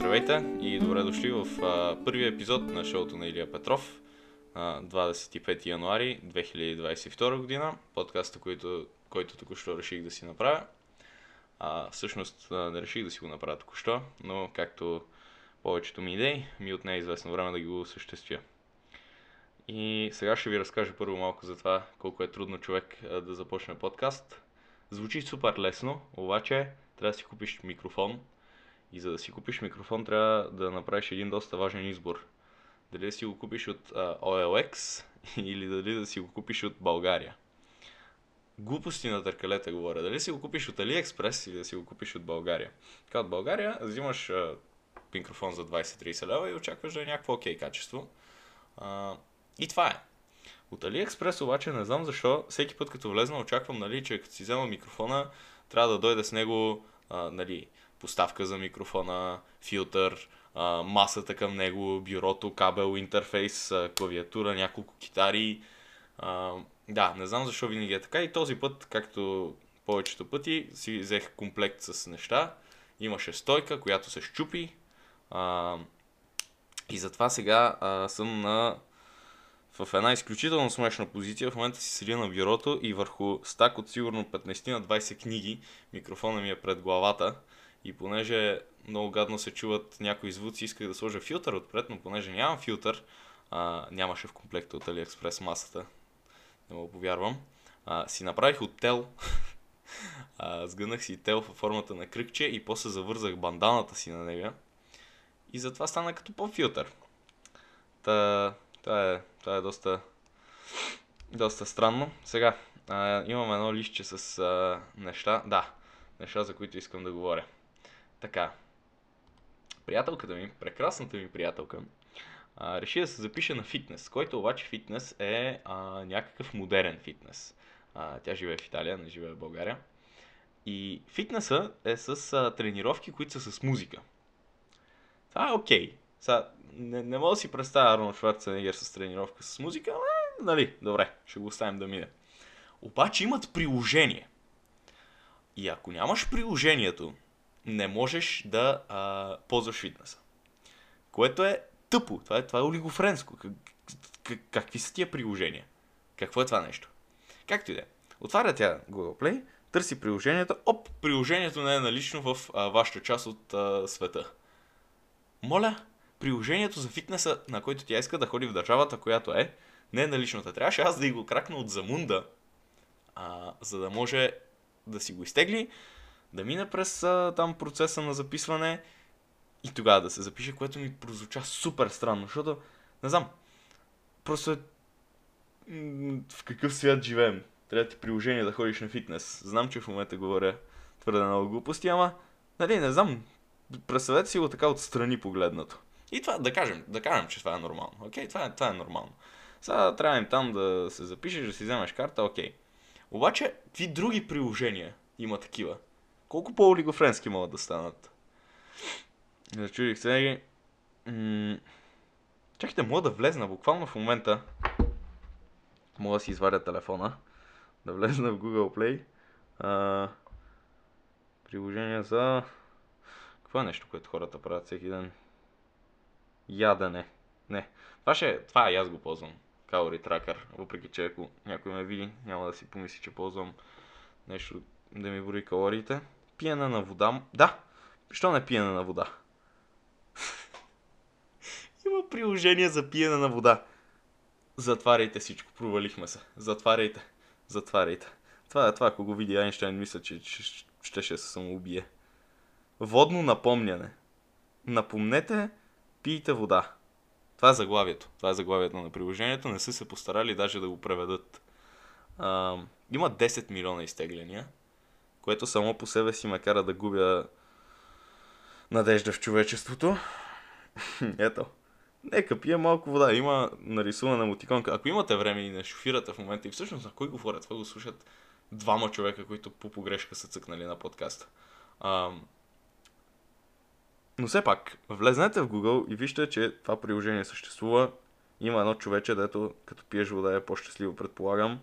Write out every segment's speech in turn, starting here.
Здравейте и добре дошли в а, първия епизод на шоуто на Илия Петров, а, 25 януари 2022 година, подкаста, който, който току-що реших да си направя. А, всъщност а, не реших да си го направя току-що, но както повечето ми идеи, ми отне известно време да ги го осъществя. И сега ще ви разкажа първо малко за това колко е трудно човек а, да започне подкаст. Звучи супер лесно, обаче трябва да си купиш микрофон, и за да си купиш микрофон, трябва да направиш един доста важен избор. Дали да си го купиш от а, OLX или дали да си го купиш от България. Глупости на търкалета говоря. Дали си го купиш от AliExpress или да си го купиш от България. Така от България взимаш а, микрофон за 20-30 лева и очакваш да е някакво окей качество. А, и това е. От AliExpress обаче не знам защо всеки път като влезна очаквам, нали, че като си взема микрофона трябва да дойде с него а, нали, поставка за микрофона, филтър, масата към него, бюрото, кабел, интерфейс, клавиатура, няколко китари. Да, не знам защо винаги е така и този път, както повечето пъти, си взех комплект с неща. Имаше стойка, която се щупи. И затова сега съм на в една изключително смешна позиция. В момента си седя на бюрото и върху стак от сигурно 15 на 20 книги микрофона ми е пред главата. И понеже много гадно се чуват някои звуци, исках да сложа филтър отпред, но понеже нямам филтър, а, нямаше в комплекта от AliExpress масата, не мога повярвам, а, си направих от тел, а, сгънах си тел във формата на кръгче и после завързах банданата си на нега. И затова стана като по-филтър. Та, това е, това е доста, доста странно. Сега, а, имам едно лище с а, неща. Да, неща, за които искам да говоря. Така. Приятелката ми, прекрасната ми приятелка, а, реши да се запише на фитнес, който обаче фитнес е а, някакъв модерен фитнес. А, тя живее в Италия, не живее в България. И фитнеса е с а, тренировки, които са с музика. Това е окей. Okay. не, не мога да си представя Арнолд Шварценегер с тренировка с музика, но нали, добре, ще го оставим да мине. Обаче имат приложение. И ако нямаш приложението, не можеш да а, ползваш фитнеса. Което е тъпо. Това е, това е олигофренско. Как, как, какви са тия приложения? Какво е това нещо? Както и да е. Отваря тя Google Play, търси приложението. Оп, приложението не е налично в а, вашата част от а, света. Моля, приложението за фитнеса, на който тя иска да ходи в държавата, която е, не е наличната. Трябваше аз да и го кракна от замунда, а, за да може да си го изтегли, да мине през а, там процеса на записване и тогава да се запише, което ми прозвуча супер странно, защото, не знам, просто е... В какъв свят живеем? Трябва ти приложение да ходиш на фитнес. Знам, че в момента говоря твърде много глупости, ама, нали, не знам, представете си го така отстрани погледнато. И това, да кажем, да кажем, че това е нормално. Окей, това е, това е нормално. Сега трябва им там да се запишеш, да си вземеш карта, окей. Обаче, какви други приложения има такива? Колко по-олигофренски могат да станат? Зачудих се. М- Чакайте, мога да влезна буквално в момента. Мога да си извадя телефона. Да влезна в Google Play. А, приложение за... Какво е нещо, което хората правят всеки ден? Ядене. Не. Това, ще, това аз го ползвам. Calorie Tracker. Въпреки, че ако някой ме види, няма да си помисли, че ползвам нещо да ми брои калориите. Пиене на вода. Да! Що не пиене на вода? Има приложение за пиене на вода. Затваряйте всичко, провалихме се. Затваряйте. Затваряйте. Това е това, ако го види Айнщайн, мисля, че ще, ще, ще се самоубие. Водно напомняне. Напомнете, пийте вода. Това е заглавието. Това е заглавието на приложението. Не са се постарали даже да го преведат. А, има 10 милиона изтегляния, което само по себе си ме кара да губя надежда в човечеството. Ето. Нека пия малко вода. Има нарисувана мутиконка. Ако имате време и не шофирате в момента и всъщност на кой говорят? Това го слушат двама човека, които по погрешка са цъкнали на подкаста. А, но все пак, влезнете в Google и вижте, че това приложение съществува. Има едно човече, дето като пиеш вода е по-щастливо, предполагам.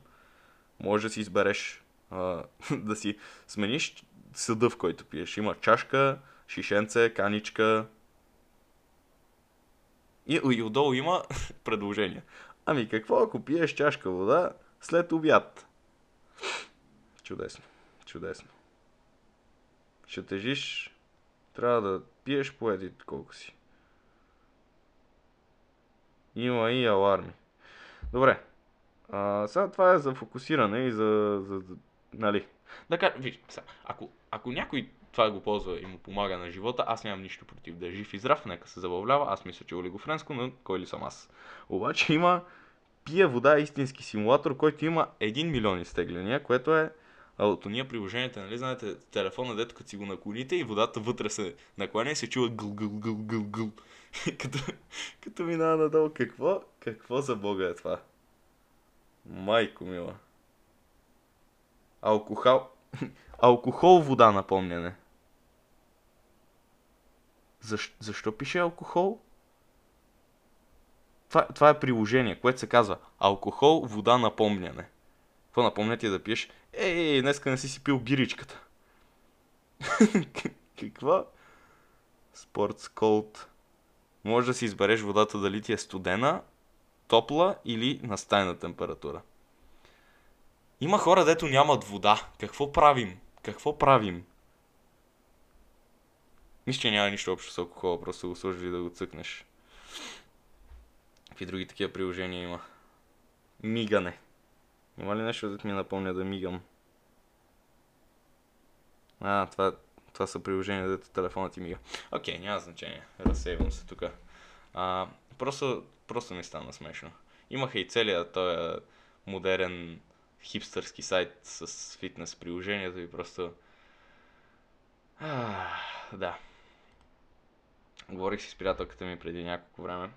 Може да си избереш да си смениш съда, в който пиеш. Има чашка, шишенце, каничка, И, и отдолу има предложение. Ами какво ако пиеш чашка вода след обяд? Чудесно. Чудесно. Ще тежиш. Трябва да пиеш по еди колко си. Има и аларми. Добре. А, сега това е за фокусиране и за, за, за нали. Да кажа, виж, сега, ако, ако някой това го ползва и му помага на живота, аз нямам нищо против да е жив и здрав, нека се забавлява, аз мисля, че е олигофренско, но кой ли съм аз? Обаче има пия вода истински симулатор, който има 1 милион изтегляния, което е от уния приложенията, нали, знаете, телефона, дето като си го наклоните и водата вътре се накланя и се чува гъл, гъл, гъл, гъл, гъл. като, като минава надолу. Какво? Какво за бога е това? Майко мила. Алкохол... Алкохол вода напомняне. Защо, защо пише алкохол? Това, това е приложение, което се казва Алкохол, вода, напомняне. Какво напомня ти да пиеш? Ей, днеска не си си пил гиричката. Какво? Спортс Cold. Може да си избереш водата дали ти е студена, топла или на стайна температура. Има хора, дето нямат вода. Какво правим? Какво правим? Мисля, че няма нищо общо с алкохола, просто го сложи да го цъкнеш. Какви други такива приложения има? Мигане. Има ли нещо да ми напомня да мигам? А, това, това са приложения, дето телефонът ти мига. Окей, okay, няма значение. Разсейвам се тук. Просто, просто ми стана смешно. Имаха и целият този модерен хипстърски сайт с фитнес приложението и просто... А, да. Говорих си с приятелката ми преди няколко време.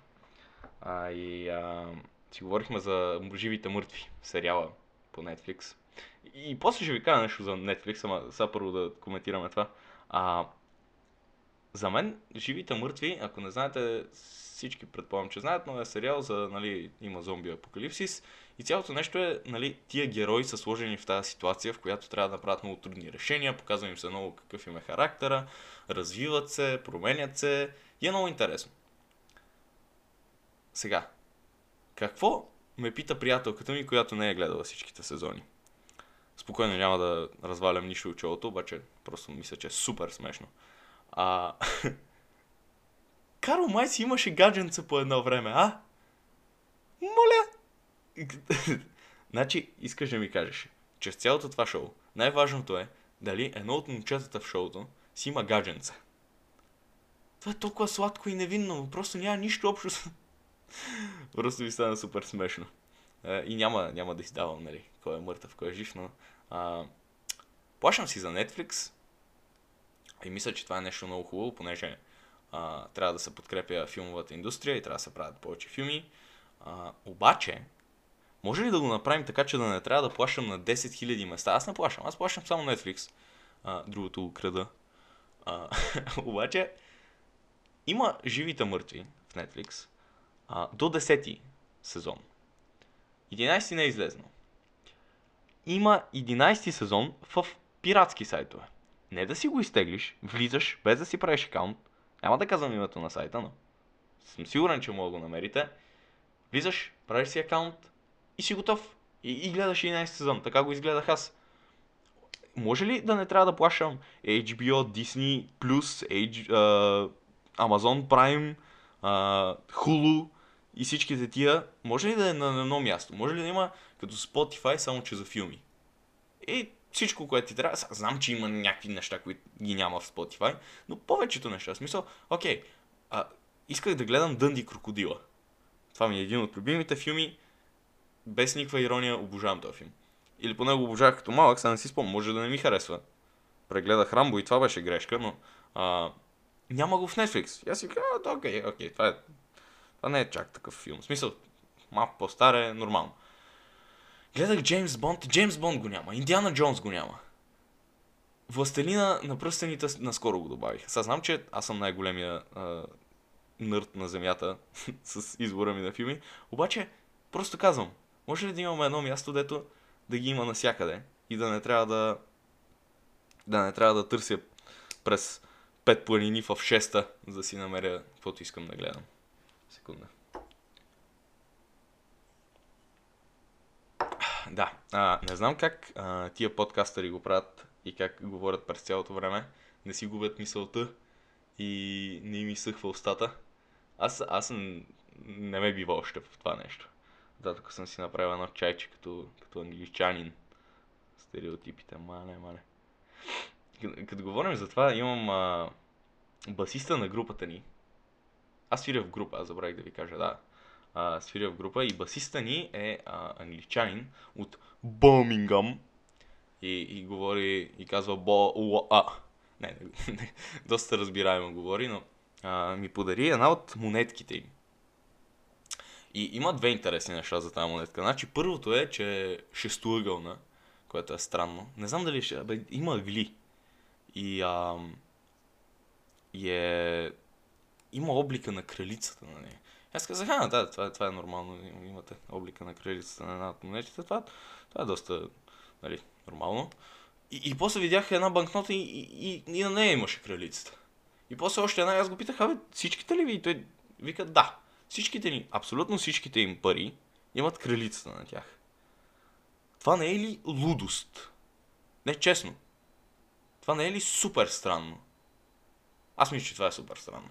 А, и а, си говорихме за живите мъртви, сериала по Netflix. И после ще ви кажа нещо за Netflix, ама сега първо да коментираме това. А, за мен, живите мъртви, ако не знаете, всички предполагам, че знаят, но е сериал за, нали, има зомби апокалипсис и цялото нещо е, нали, тия герои са сложени в тази ситуация, в която трябва да направят много трудни решения, показва им се много какъв им е характера, развиват се, променят се и е много интересно. Сега, какво ме пита приятелката ми, която не е гледала всичките сезони? Спокойно няма да развалям нищо от челото, обаче просто мисля, че е супер смешно. А... Карл май си имаше гадженца по едно време, а? Моля! значи, искаш да ми кажеш, че с цялото това шоу, най-важното е дали едно от момчетата в шоуто си има гадженца. Това е толкова сладко и невинно, просто няма нищо общо с... просто ми стана супер смешно. И няма, няма да издавам, нали, кой е мъртъв, кой е жив, но... А, плащам си за Netflix и мисля, че това е нещо много хубаво, понеже а, трябва да се подкрепя филмовата индустрия и трябва да се правят повече филми. А, обаче, може ли да го направим така, че да не трябва да плащам на 10 000 места? Аз не плащам, аз плащам само Netflix. А, другото го крада. А, обаче, има живите мъртви в Netflix а, до 10 сезон. 11 не е излезнал. Има 11 сезон в пиратски сайтове. Не да си го изтеглиш, влизаш без да си правиш акаунт. Няма да казвам името на сайта, но съм сигурен, че мога да го намерите. Влизаш, правиш си акаунт и си готов. И, и гледаш 11 сезон. Така го изгледах аз. Може ли да не трябва да плащам HBO, Disney+, H, uh, Amazon Prime, uh, Hulu и всичките тия? Може ли да е на едно място? Може ли да има като Spotify, само че за филми? И всичко, което ти трябва. Знам, че има някакви неща, които ги няма в Spotify, но повечето неща. В смисъл, окей, а, исках да гледам Дънди Крокодила. Това ми е един от любимите филми. Без никаква ирония, обожавам този филм. Или поне го обожавах като малък, сега не си спомням, може да не ми харесва. Прегледах Рамбо и това беше грешка, но а, няма го в Netflix. И аз си казвам, окей, окей, това, е, това не е чак такъв филм. В смисъл, малко по-стар е нормално. Гледах Джеймс Бонд, Джеймс Бонд го няма, Индиана Джонс го няма. Властелина на пръстените наскоро го добавих. Сега знам, че аз съм най-големия а, нърд на земята с избора ми на филми, обаче просто казвам, може ли да имаме едно място, дето да ги има насякъде и да не трябва да да не трябва да търся през пет планини в шеста, за да си намеря каквото искам да гледам. Секунда. Да, а, не знам как а, тия подкастъри го правят и как говорят през цялото време. Не си губят мисълта и не им изсъхва устата. Аз, аз не ме бива още в това нещо. Да, тук съм си направил едно чайче като, като англичанин. Стереотипите, мале, мале. Като, като говорим за това, имам а, басиста на групата ни. Аз свиря в група, аз забравих да ви кажа, да. А, свиря в група и басиста ни е а, англичанин от Бърмингъм. И, и говори, и казва бо, а. Не, не, не, доста разбираемо говори, но а, ми подари една от монетките им. И има две интересни неща за тази монетка. Значи първото е, че е шестоъгълна, което е странно. Не знам дали ще... Бе, има ъгли. И, а, и е... Има облика на кралицата на нея. Аз казах, а, да, това, това е нормално. Имате облика на кралицата на една от монетите. Това, това е доста, нали, нормално. И, и после видях една банкнота и, и, и, на нея имаше кралицата. И после още една, аз го питах, абе, всичките ли ви? И той вика, да. Всичките ни, абсолютно всичките им пари имат кралицата на тях. Това не е ли лудост? Не, честно. Това не е ли супер странно? Аз мисля, че това е супер странно.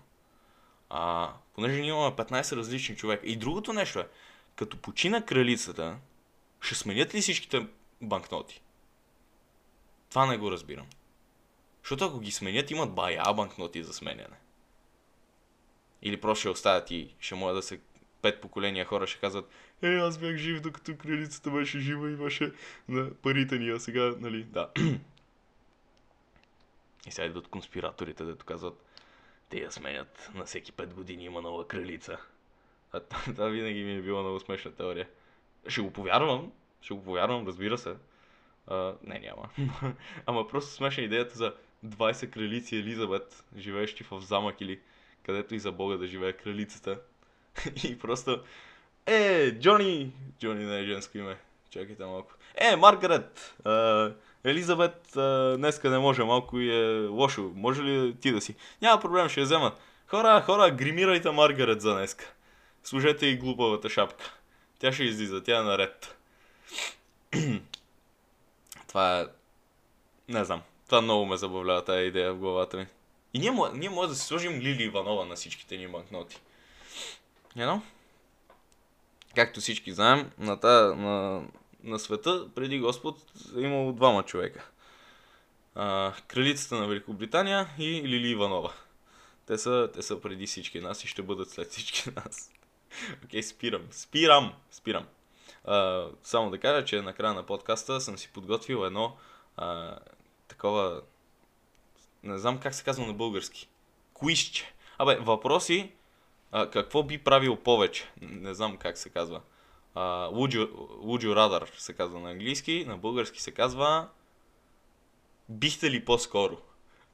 А, понеже ние имаме 15 различни човека. И другото нещо е, като почина кралицата, ще сменят ли всичките банкноти? Това не го разбирам. Защото ако ги сменят, имат бая банкноти за сменяне. Или просто ще оставят и ще може да се пет поколения хора ще казват Е, аз бях жив докато кралицата беше жива и имаше на парите ни, а сега, нали, да. и сега идват конспираторите, да казват те я сменят на всеки 5 години има нова кралица. А това винаги ми е била много смешна теория. Ще го повярвам, ще го повярвам, разбира се. А, не, няма. Ама просто смешна идеята за 20 кралици Елизабет, живеещи в замък или където и за Бога да живее кралицата. и просто, е, Джони, Джони не е женско име, чакайте малко. Е, Маргарет, а, Елизабет днеска не може, малко и е лошо, може ли ти да си? Няма проблем, ще я взема. Хора, хора, гримирайте Маргарет за днеска. Служете и глупавата шапка. Тя ще излиза, тя е наред. това е... Не знам. Това много ме забавлява тази идея в главата ми. И ние, ние може да си сложим Лили Иванова на всичките ни банкноти. You know? Както всички знаем, на, та, на, на света преди Господ е имало двама човека. А, кралицата на Великобритания и Лили Иванова. Те са, те са преди всички нас и ще бъдат след всички нас. Окей, okay, спирам. Спирам! Спирам. А, само да кажа, че на края на подкаста съм си подготвил едно а, такова не знам как се казва на български. Куизче. Абе, въпроси, а, какво би правил повече? Не знам как се казва. Would, rather се казва на английски, на български се казва Бихте ли по-скоро?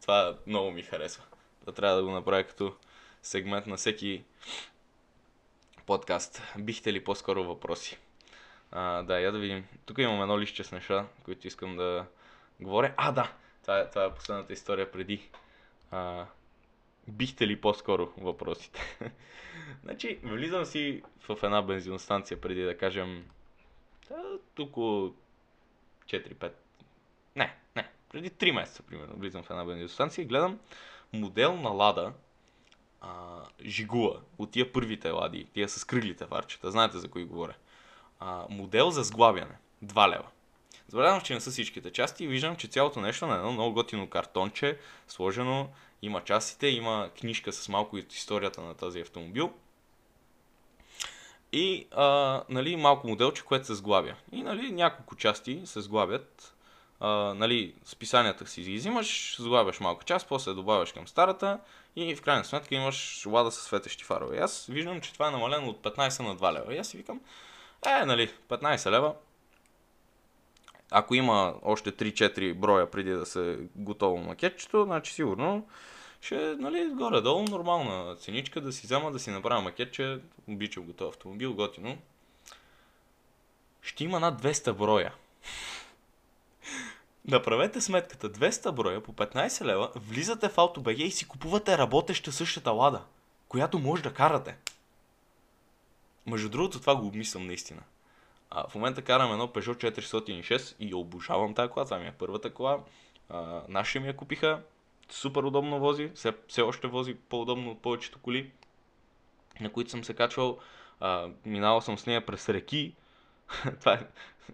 Това много ми харесва. Да трябва да го направя като сегмент на всеки подкаст. Бихте ли по-скоро въпроси? А, да, я да видим. Тук имам едно лище с неща, които искам да говоря. А, да! Това е, това е последната история преди. А, бихте ли по-скоро въпросите? значи, влизам си в една бензиностанция преди да кажем тук 4-5. Не, не, преди 3 месеца, примерно, влизам в една бензиностанция и гледам модел на Лада а, Жигула, от тия първите лади, тия с кръглите варчета, знаете за кои говоря. А, модел за сглавяне, 2 лева. Забелязам, че не са всичките части и виждам, че цялото нещо на едно много готино картонче, сложено, има частите, има книжка с малко историята на този автомобил. И а, нали, малко моделче, което се сглавя. И нали, няколко части се сглавят. А, нали, списанията си ги взимаш, сглавяш малка част, после добавяш към старата и в крайна сметка имаш лада с светещи фарове. И аз виждам, че това е намалено от 15 на 2 лева. И аз си викам, е, нали, 15 лева, ако има още 3-4 броя преди да се готово макетчето, значи сигурно ще, нали, горе-долу нормална ценичка да си взема да си направя макетче, обичам готов автомобил, готино. Ще има над 200 броя. Направете сметката, 200 броя по 15 лева, влизате в AutoBG и си купувате работеща същата лада, която може да карате. между другото, това го обмислям наистина. А, в момента карам едно Peugeot 406 и обожавам тази кола. Това ми е първата кола. А, наши ми я купиха. Супер удобно вози. Все, все още вози по-удобно от повечето коли, на които съм се качвал. А, минавал съм с нея през реки. това е,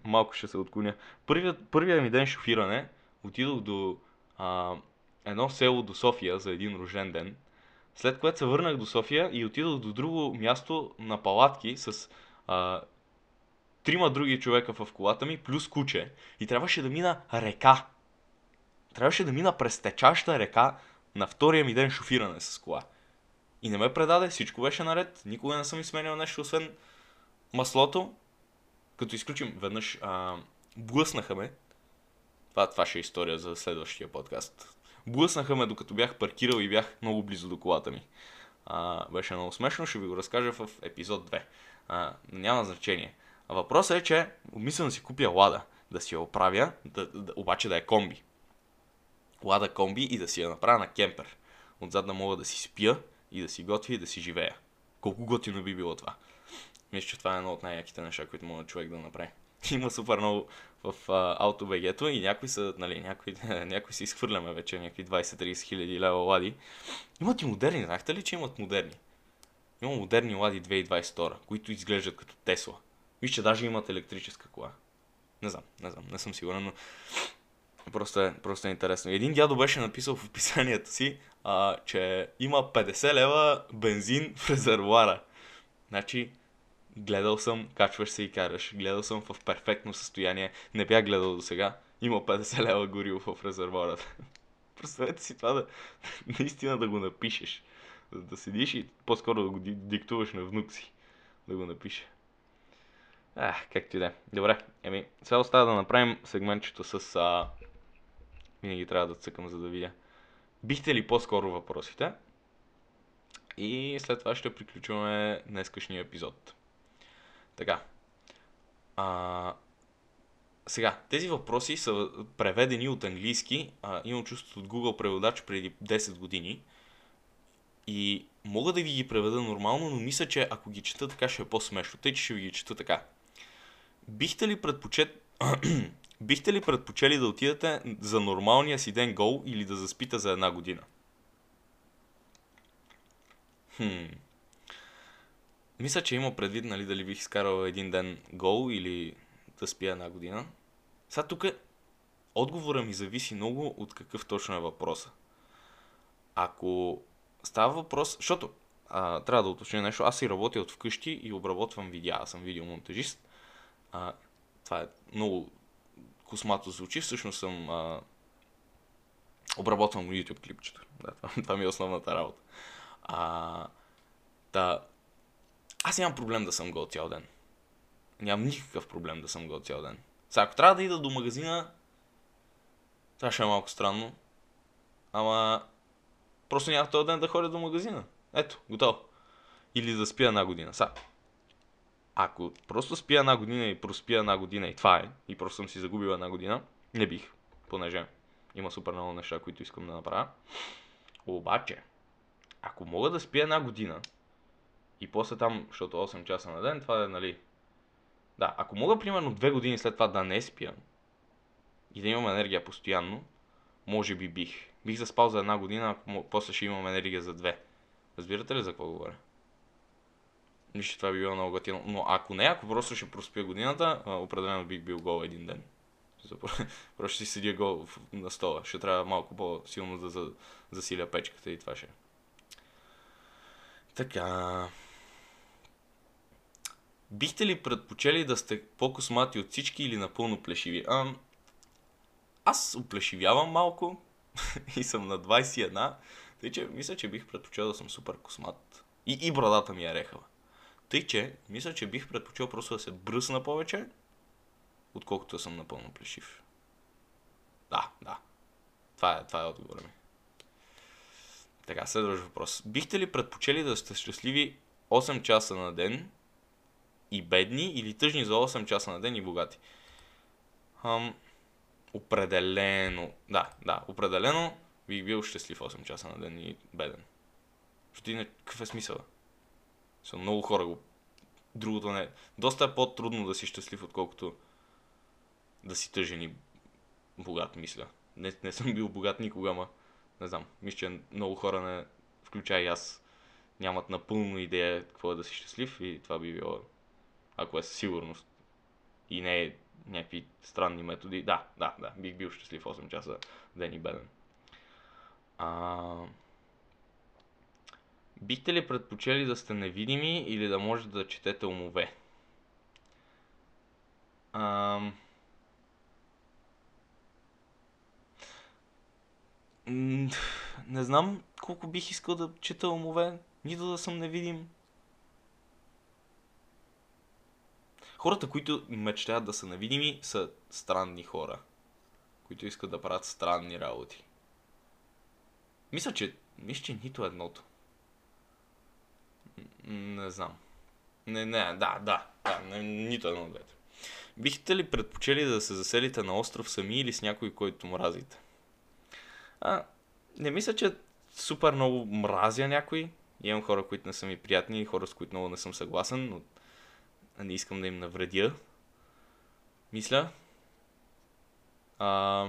малко ще се отклоня. Първият, първият ми ден шофиране отидох до а, едно село до София за един рожден ден. След което се върнах до София и отидох до друго място на палатки с а, трима други човека в колата ми, плюс куче. И трябваше да мина река. Трябваше да мина през течаща река на втория ми ден шофиране с кола. И не ме предаде, всичко беше наред, никога не съм изменял нещо, освен маслото. Като изключим веднъж, а, блъснаха ме. Това, това ще е история за следващия подкаст. Блъснаха ме докато бях паркирал и бях много близо до колата ми. А, беше много смешно, ще ви го разкажа в епизод 2. А, няма значение. Въпросът е, че обмислям да си купя лада, да си я оправя, да, да, обаче да е комби. Лада комби и да си я направя на кемпер. Отзад да мога да си спя и да си готвя и да си живея. Колко готино би било това. Мисля, че това е едно от най-яките неща, които може човек да направи. Има супер много в аутобегето и някои са, нали, някои, някои си изхвърляме вече някакви 20-30 хиляди лева лади. Имат и модерни, знаете ли, че имат модерни? Има модерни лади 2022, които изглеждат като Тесла. Виж, че даже имат електрическа кола. Не знам, не знам, не съм сигурен, но просто е, просто е интересно. Един дядо беше написал в описанието си, а, че има 50 лева бензин в резервуара. Значи, гледал съм, качваш се и караш. Гледал съм в перфектно състояние. Не бях гледал до сега. Има 50 лева гориво в резервуара. Представете си това да наистина да го напишеш. Да седиш и по-скоро да го диктуваш на внук си. Да го напише. А, както и да е. Добре, еми, сега остава да направим сегментчето с... А... Винаги трябва да цъкам, за да видя. Бихте ли по-скоро въпросите? И след това ще приключваме днескашния епизод. Така. А, сега, тези въпроси са преведени от английски. А, имам чувството от Google преводач преди 10 години. И мога да ви ги преведа нормално, но мисля, че ако ги чета така ще е по-смешно. Тъй, че ще ви ги чета така. Бихте ли предпочет... Бихте ли предпочели да отидете за нормалния си ден гол или да заспите за една година? Хм. Мисля, че има предвид, нали, дали бих изкарал един ден гол или да спя една година. Сега тук отговора ми зависи много от какъв точно е въпроса. Ако става въпрос, защото а, трябва да уточня нещо, аз си работя от вкъщи и обработвам видеа, аз съм видеомонтажист. А, това е много космато звучи, всъщност съм а, обработвам YouTube клипчета. Да, това, това ми е основната работа. А, да, аз нямам проблем да съм гол цял ден. Нямам никакъв проблем да съм гол цял ден. Сега, ако трябва да ида до магазина, това ще е малко странно. Ама, просто нямах този ден да ходя до магазина. Ето, готово. Или да спя една година. Сега, ако просто спя една година и проспя една година и това е, и просто съм си загубил една година, не бих, понеже има супер много неща, които искам да направя. Обаче, ако мога да спя една година и после там, защото 8 часа на ден, това е, нали... Да, ако мога, примерно, две години след това да не спя и да имам енергия постоянно, може би бих. Бих заспал за една година, ако после ще имам енергия за две. Разбирате ли за какво говоря? Нищо това би било много готино. Но ако не, ако просто ще проспя годината, определено бих бил гол един ден. Просто ще си седя гол на стола. Ще трябва малко по-силно да засиля печката и това ще. Е. Така. Бихте ли предпочели да сте по-космати от всички или напълно плешиви? А, аз оплешивявам малко и съм на 21, тъй че мисля, че бих предпочел да съм супер космат. И, и брадата ми е рехава. Тъй, че мисля, че бих предпочел просто да се бръсна повече, отколкото съм напълно плешив. Да, да. Това е, това е отговора ми. Така, следващ въпрос. Бихте ли предпочели да сте щастливи 8 часа на ден и бедни или тъжни за 8 часа на ден и богати? Ам, определено, да, да, определено бих бил щастлив 8 часа на ден и беден. Защото иначе какъв е смисъл? Са много хора го другото не. Доста е по-трудно да си щастлив, отколкото да си тъжен и богат, мисля. Не, не съм бил богат никога, ама не знам. Мисля, че много хора, не, включая и аз, нямат напълно идея какво е да си щастлив и това би било, ако е със сигурност и не е някакви странни методи. Да, да, да, бих бил щастлив 8 часа ден и беден. А... Бихте ли предпочели да сте невидими или да можете да четете умове? А... Не знам колко бих искал да чета умове, нито да съм невидим. Хората, които мечтаят да са невидими, са странни хора, които искат да правят странни работи. Мисля, че, мисля, че нито едното. Не знам. Не, не, да, да, да, не, нито едно от двете. Бихте ли предпочели да се заселите на остров сами или с някой, който мразите? А, не мисля, че супер много мразя някой. Имам хора, които не са ми приятни, хора, с които много не съм съгласен, но не искам да им навредя. Мисля. А,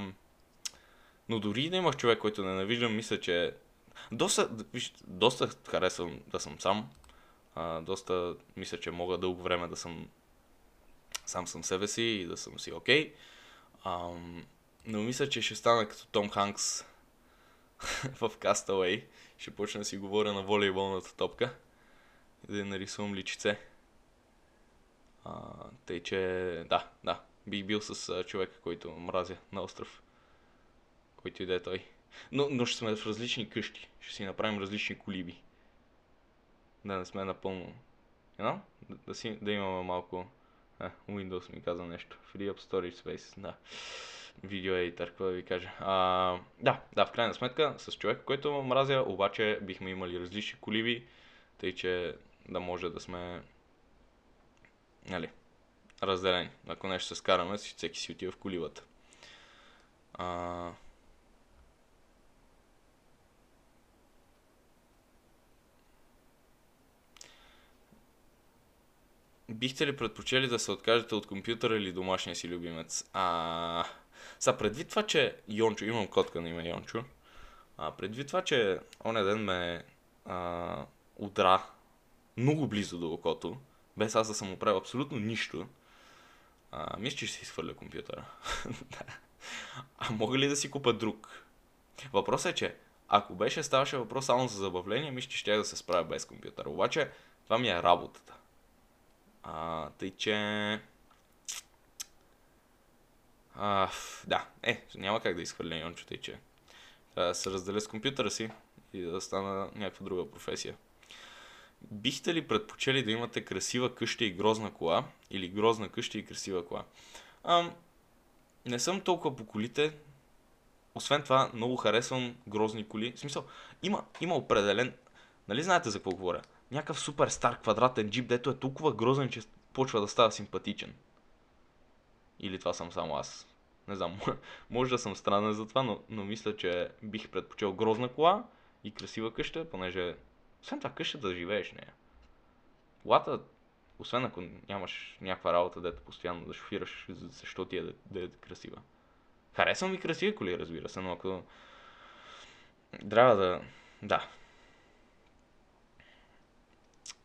но дори да имах човек, който ненавиждам, мисля, че доста, виж, доста харесвам да съм сам. А, доста мисля, че мога дълго време да съм сам съм себе си и да съм си окей. Okay. но мисля, че ще стана като Том Ханкс в Castaway. Ще почна да си говоря на волейболната топка и да нарисувам личице. А, тъй, че да, да, бих бил с човека, който мразя на остров. Който и да е той. Но, но ще сме в различни къщи. Ще си направим различни колиби. Да не сме напълно. You Да, да, си, да имаме малко... А, Windows ми каза нещо. Free Up Storage Space. Да. Видео едитър, какво да ви кажа. А, да, да, в крайна сметка, с човек, който мразя, обаче бихме имали различни колиби, тъй че да може да сме нали, разделени. Ако нещо се скараме, всеки си отива в колибата. А... Бихте ли предпочели да се откажете от компютъра или домашния си любимец? А... Са, предвид това, че Йончо, имам котка на име Йончо, а, предвид това, че оня ден ме а, удра много близо до окото, без аз да съм оправил абсолютно нищо, а, мисля, че ще си изхвърля компютъра. а мога ли да си купа друг? Въпросът е, че ако беше ставаше въпрос само за забавление, мисля, че ще да се справя без компютър. Обаче, това ми е работата. А, тъй, че... А, да, е, няма как да изхвърля Йончо, тъй, че трябва да се разделя с компютъра си и да стана някаква друга професия. Бихте ли предпочели да имате красива къща и грозна кола или грозна къща и красива кола? А, не съм толкова по колите. Освен това, много харесвам грозни коли. В смисъл, има, има определен... Нали знаете за какво говоря? Някакъв супер стар квадратен джип, дето е толкова грозен, че почва да става симпатичен. Или това съм само аз. Не знам, може да съм странен за това, но, но мисля, че бих предпочел грозна кола и красива къща, понеже освен това, къщата да живееш нея. Колата, освен ако нямаш някаква работа, дето постоянно да шофираш, защо ти е да, да е красива. Харесвам ми красиви коли, разбира се, но ако трябва да... Да.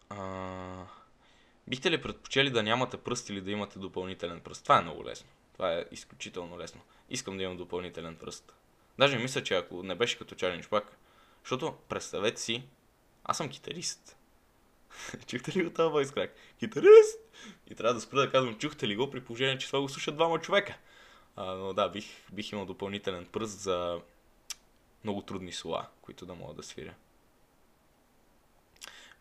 А... Бихте ли предпочели да нямате пръст или да имате допълнителен пръст? Това е много лесно. Това е изключително лесно. Искам да имам допълнителен пръст. Даже мисля, че ако не беше като Чарлин Шпак, защото представете си, аз съм китарист. Чухте ли го това войс крак? Китарист! И трябва да спра да казвам, чухте ли го, при положение, че това го слушат двама човека. А, но да, бих, бих имал допълнителен пръст за много трудни слова, които да мога да свиря.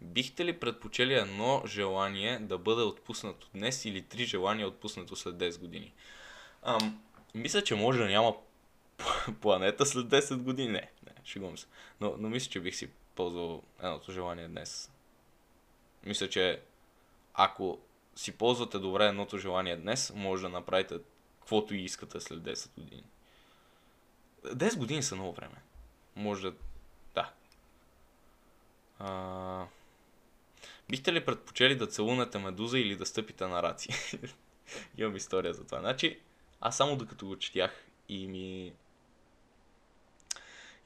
Бихте ли предпочели едно желание да бъде отпуснато днес или три желания отпуснато след 10 години? Ам, мисля, че може да няма планета след 10 години. Не, не, шегувам се. Но, но мисля, че бих си ползвал едното желание днес. Мисля, че ако си ползвате добре едното желание днес, може да направите каквото и искате след 10 години. 10 години са много време. Може да... Да. А... Бихте ли предпочели да целунете медуза или да стъпите на раци? Имам история за това. Значи, аз само докато го четях и ми...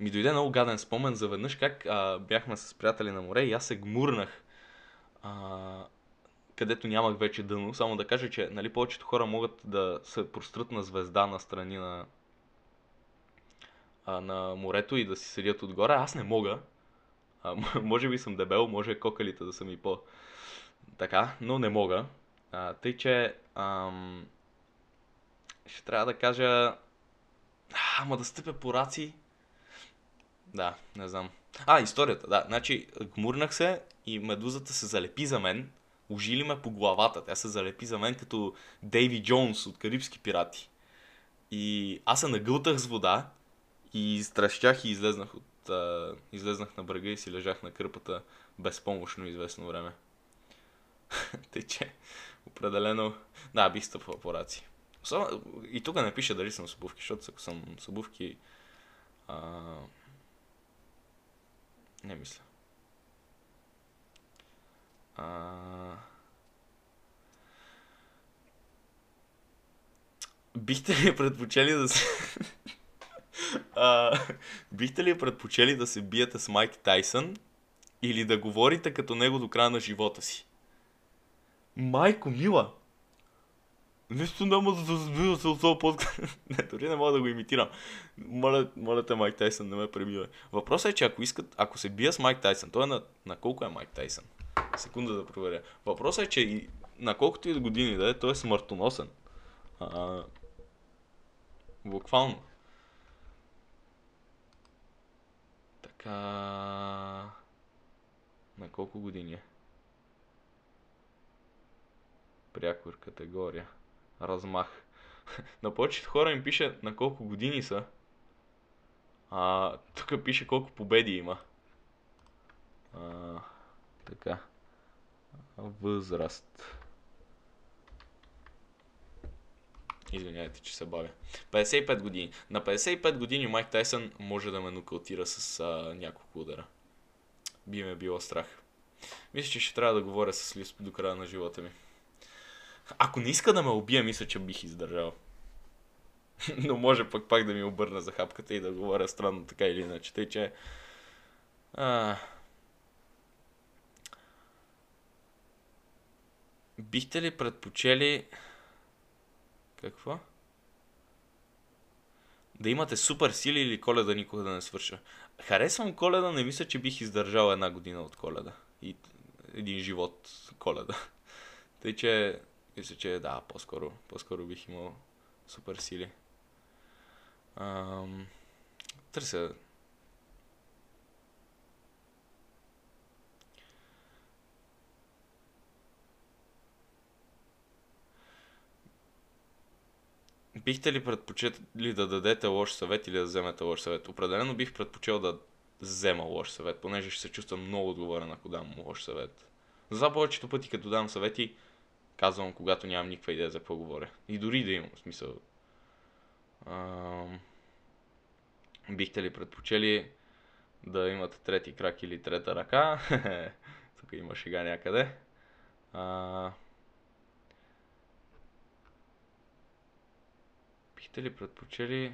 ми дойде много гаден спомен за веднъж как а, бяхме с приятели на море и аз се гмурнах а, където нямах вече дъно. Само да кажа, че нали, повечето хора могат да се прострат на звезда на страни на, а, на морето и да си седят отгоре. Аз не мога. А, може би съм дебел, може кокалите да са ми по... Така, но не мога. А, тъй, че... Ам... Ще трябва да кажа... Ама да стъпя по раци... Да, не знам. А, историята, да. Значи, гмурнах се и медузата се залепи за мен. Ожили ме по главата. Тя се залепи за мен като Дейви Джонс от Карибски пирати. И аз се нагълтах с вода и изтращях и излезнах, от, а, излезнах на брега и си лежах на кърпата безпомощно известно време. Тъй, че определено... Да, бих стъпвал по раци. И тук не пише дали съм с обувки, защото ако съм с обувки... А... Не мисля. А... Бихте ли предпочели да се... а, бихте ли предпочели да се биете с Майк Тайсън или да говорите като него до края на живота си? Майко, мила! Нищо няма да сбива се от този подкаст. не, дори не мога да го имитирам. Моля, моля те, Майк Тайсън, не ме пребива. Въпросът е, че ако искат, ако се бия с Майк Тайсън, той е на, на колко е Майк Тайсън? Секунда да проверя. Въпросът е, че и, на колкото и години да е, той е смъртоносен. А, буквално. Така... На колко години е? Прякор категория. Размах. на повечето хора им пише на колко години са. А тук пише колко победи има. А, така. Възраст. Извинявайте, че се бавя. 55 години. На 55 години Майк Тайсън може да ме нокаутира с а, няколко удара. Би ме било страх. Мисля, че ще трябва да говоря с Лис до края на живота ми. Ако не иска да ме убия, мисля, че бих издържал. Но може пък пак да ми обърна за хапката и да говоря странно така или иначе. Тъй, че... А... Бихте ли предпочели... Какво? Да имате супер сили или коледа никога да не свърша. Харесвам коледа, не мисля, че бих издържал една година от коледа. И един живот коледа. Тъй, че мисля, че да, по-скоро, по-скоро бих имал супер сили. Ам, търся Бихте ли предпочели да дадете лош съвет или да вземете лош съвет? Определено бих предпочел да взема лош съвет, понеже ще се чувствам много отговорен, ако дам лош съвет. За повечето пъти, като дам съвети, казвам, когато нямам никаква идея за какво говоря. И дори да имам смисъл. Ам... Бихте ли предпочели да имате трети крак или трета ръка? Тук има шега някъде. А... Бихте ли предпочели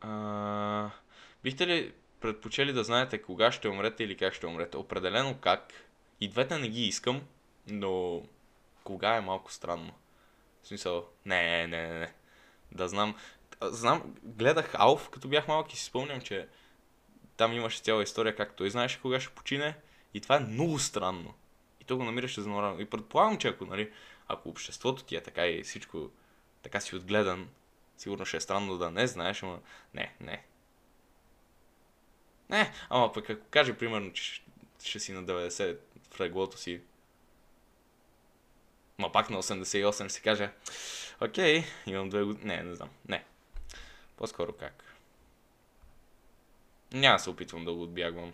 А... Бихте ли предпочели да знаете кога ще умрете или как ще умрете? Определено как. И двете не ги искам, но кога е малко странно. В смисъл, не, не, не, не. Да знам. Знам, гледах Алф, като бях малък и си спомням, че там имаше цяла история, как той знаеше кога ще почине. И това е много странно. И то го намираше за нормално. И предполагам, че ако, нали, ако обществото ти е така и всичко така си отгледан, сигурно ще е странно да не знаеш, ама не, не. Не, ама пък ако каже, примерно, че ще, си на 90 в реглото си, ма пак на 88 ще си каже, окей, имам две години. Не, не знам. Не. По-скоро как. Няма се опитвам да го отбягвам.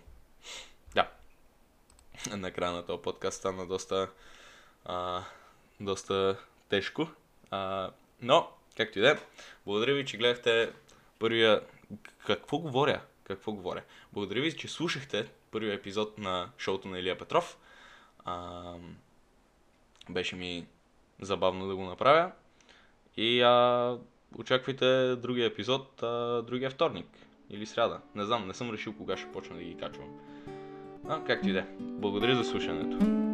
Накрая на този подкаст стана доста, а, доста тежко. А, но, както и да е, благодаря ви, че гледахте първия какво говоря? Какво говоря? Благодаря ви, че слушахте първия епизод на шоуто на Илия Петров. А, беше ми забавно да го направя. И а, очаквайте другия епизод а, другия вторник или сряда. Не знам, не съм решил кога ще почна да ги качвам. А, както и да е. Благодаря за слушането.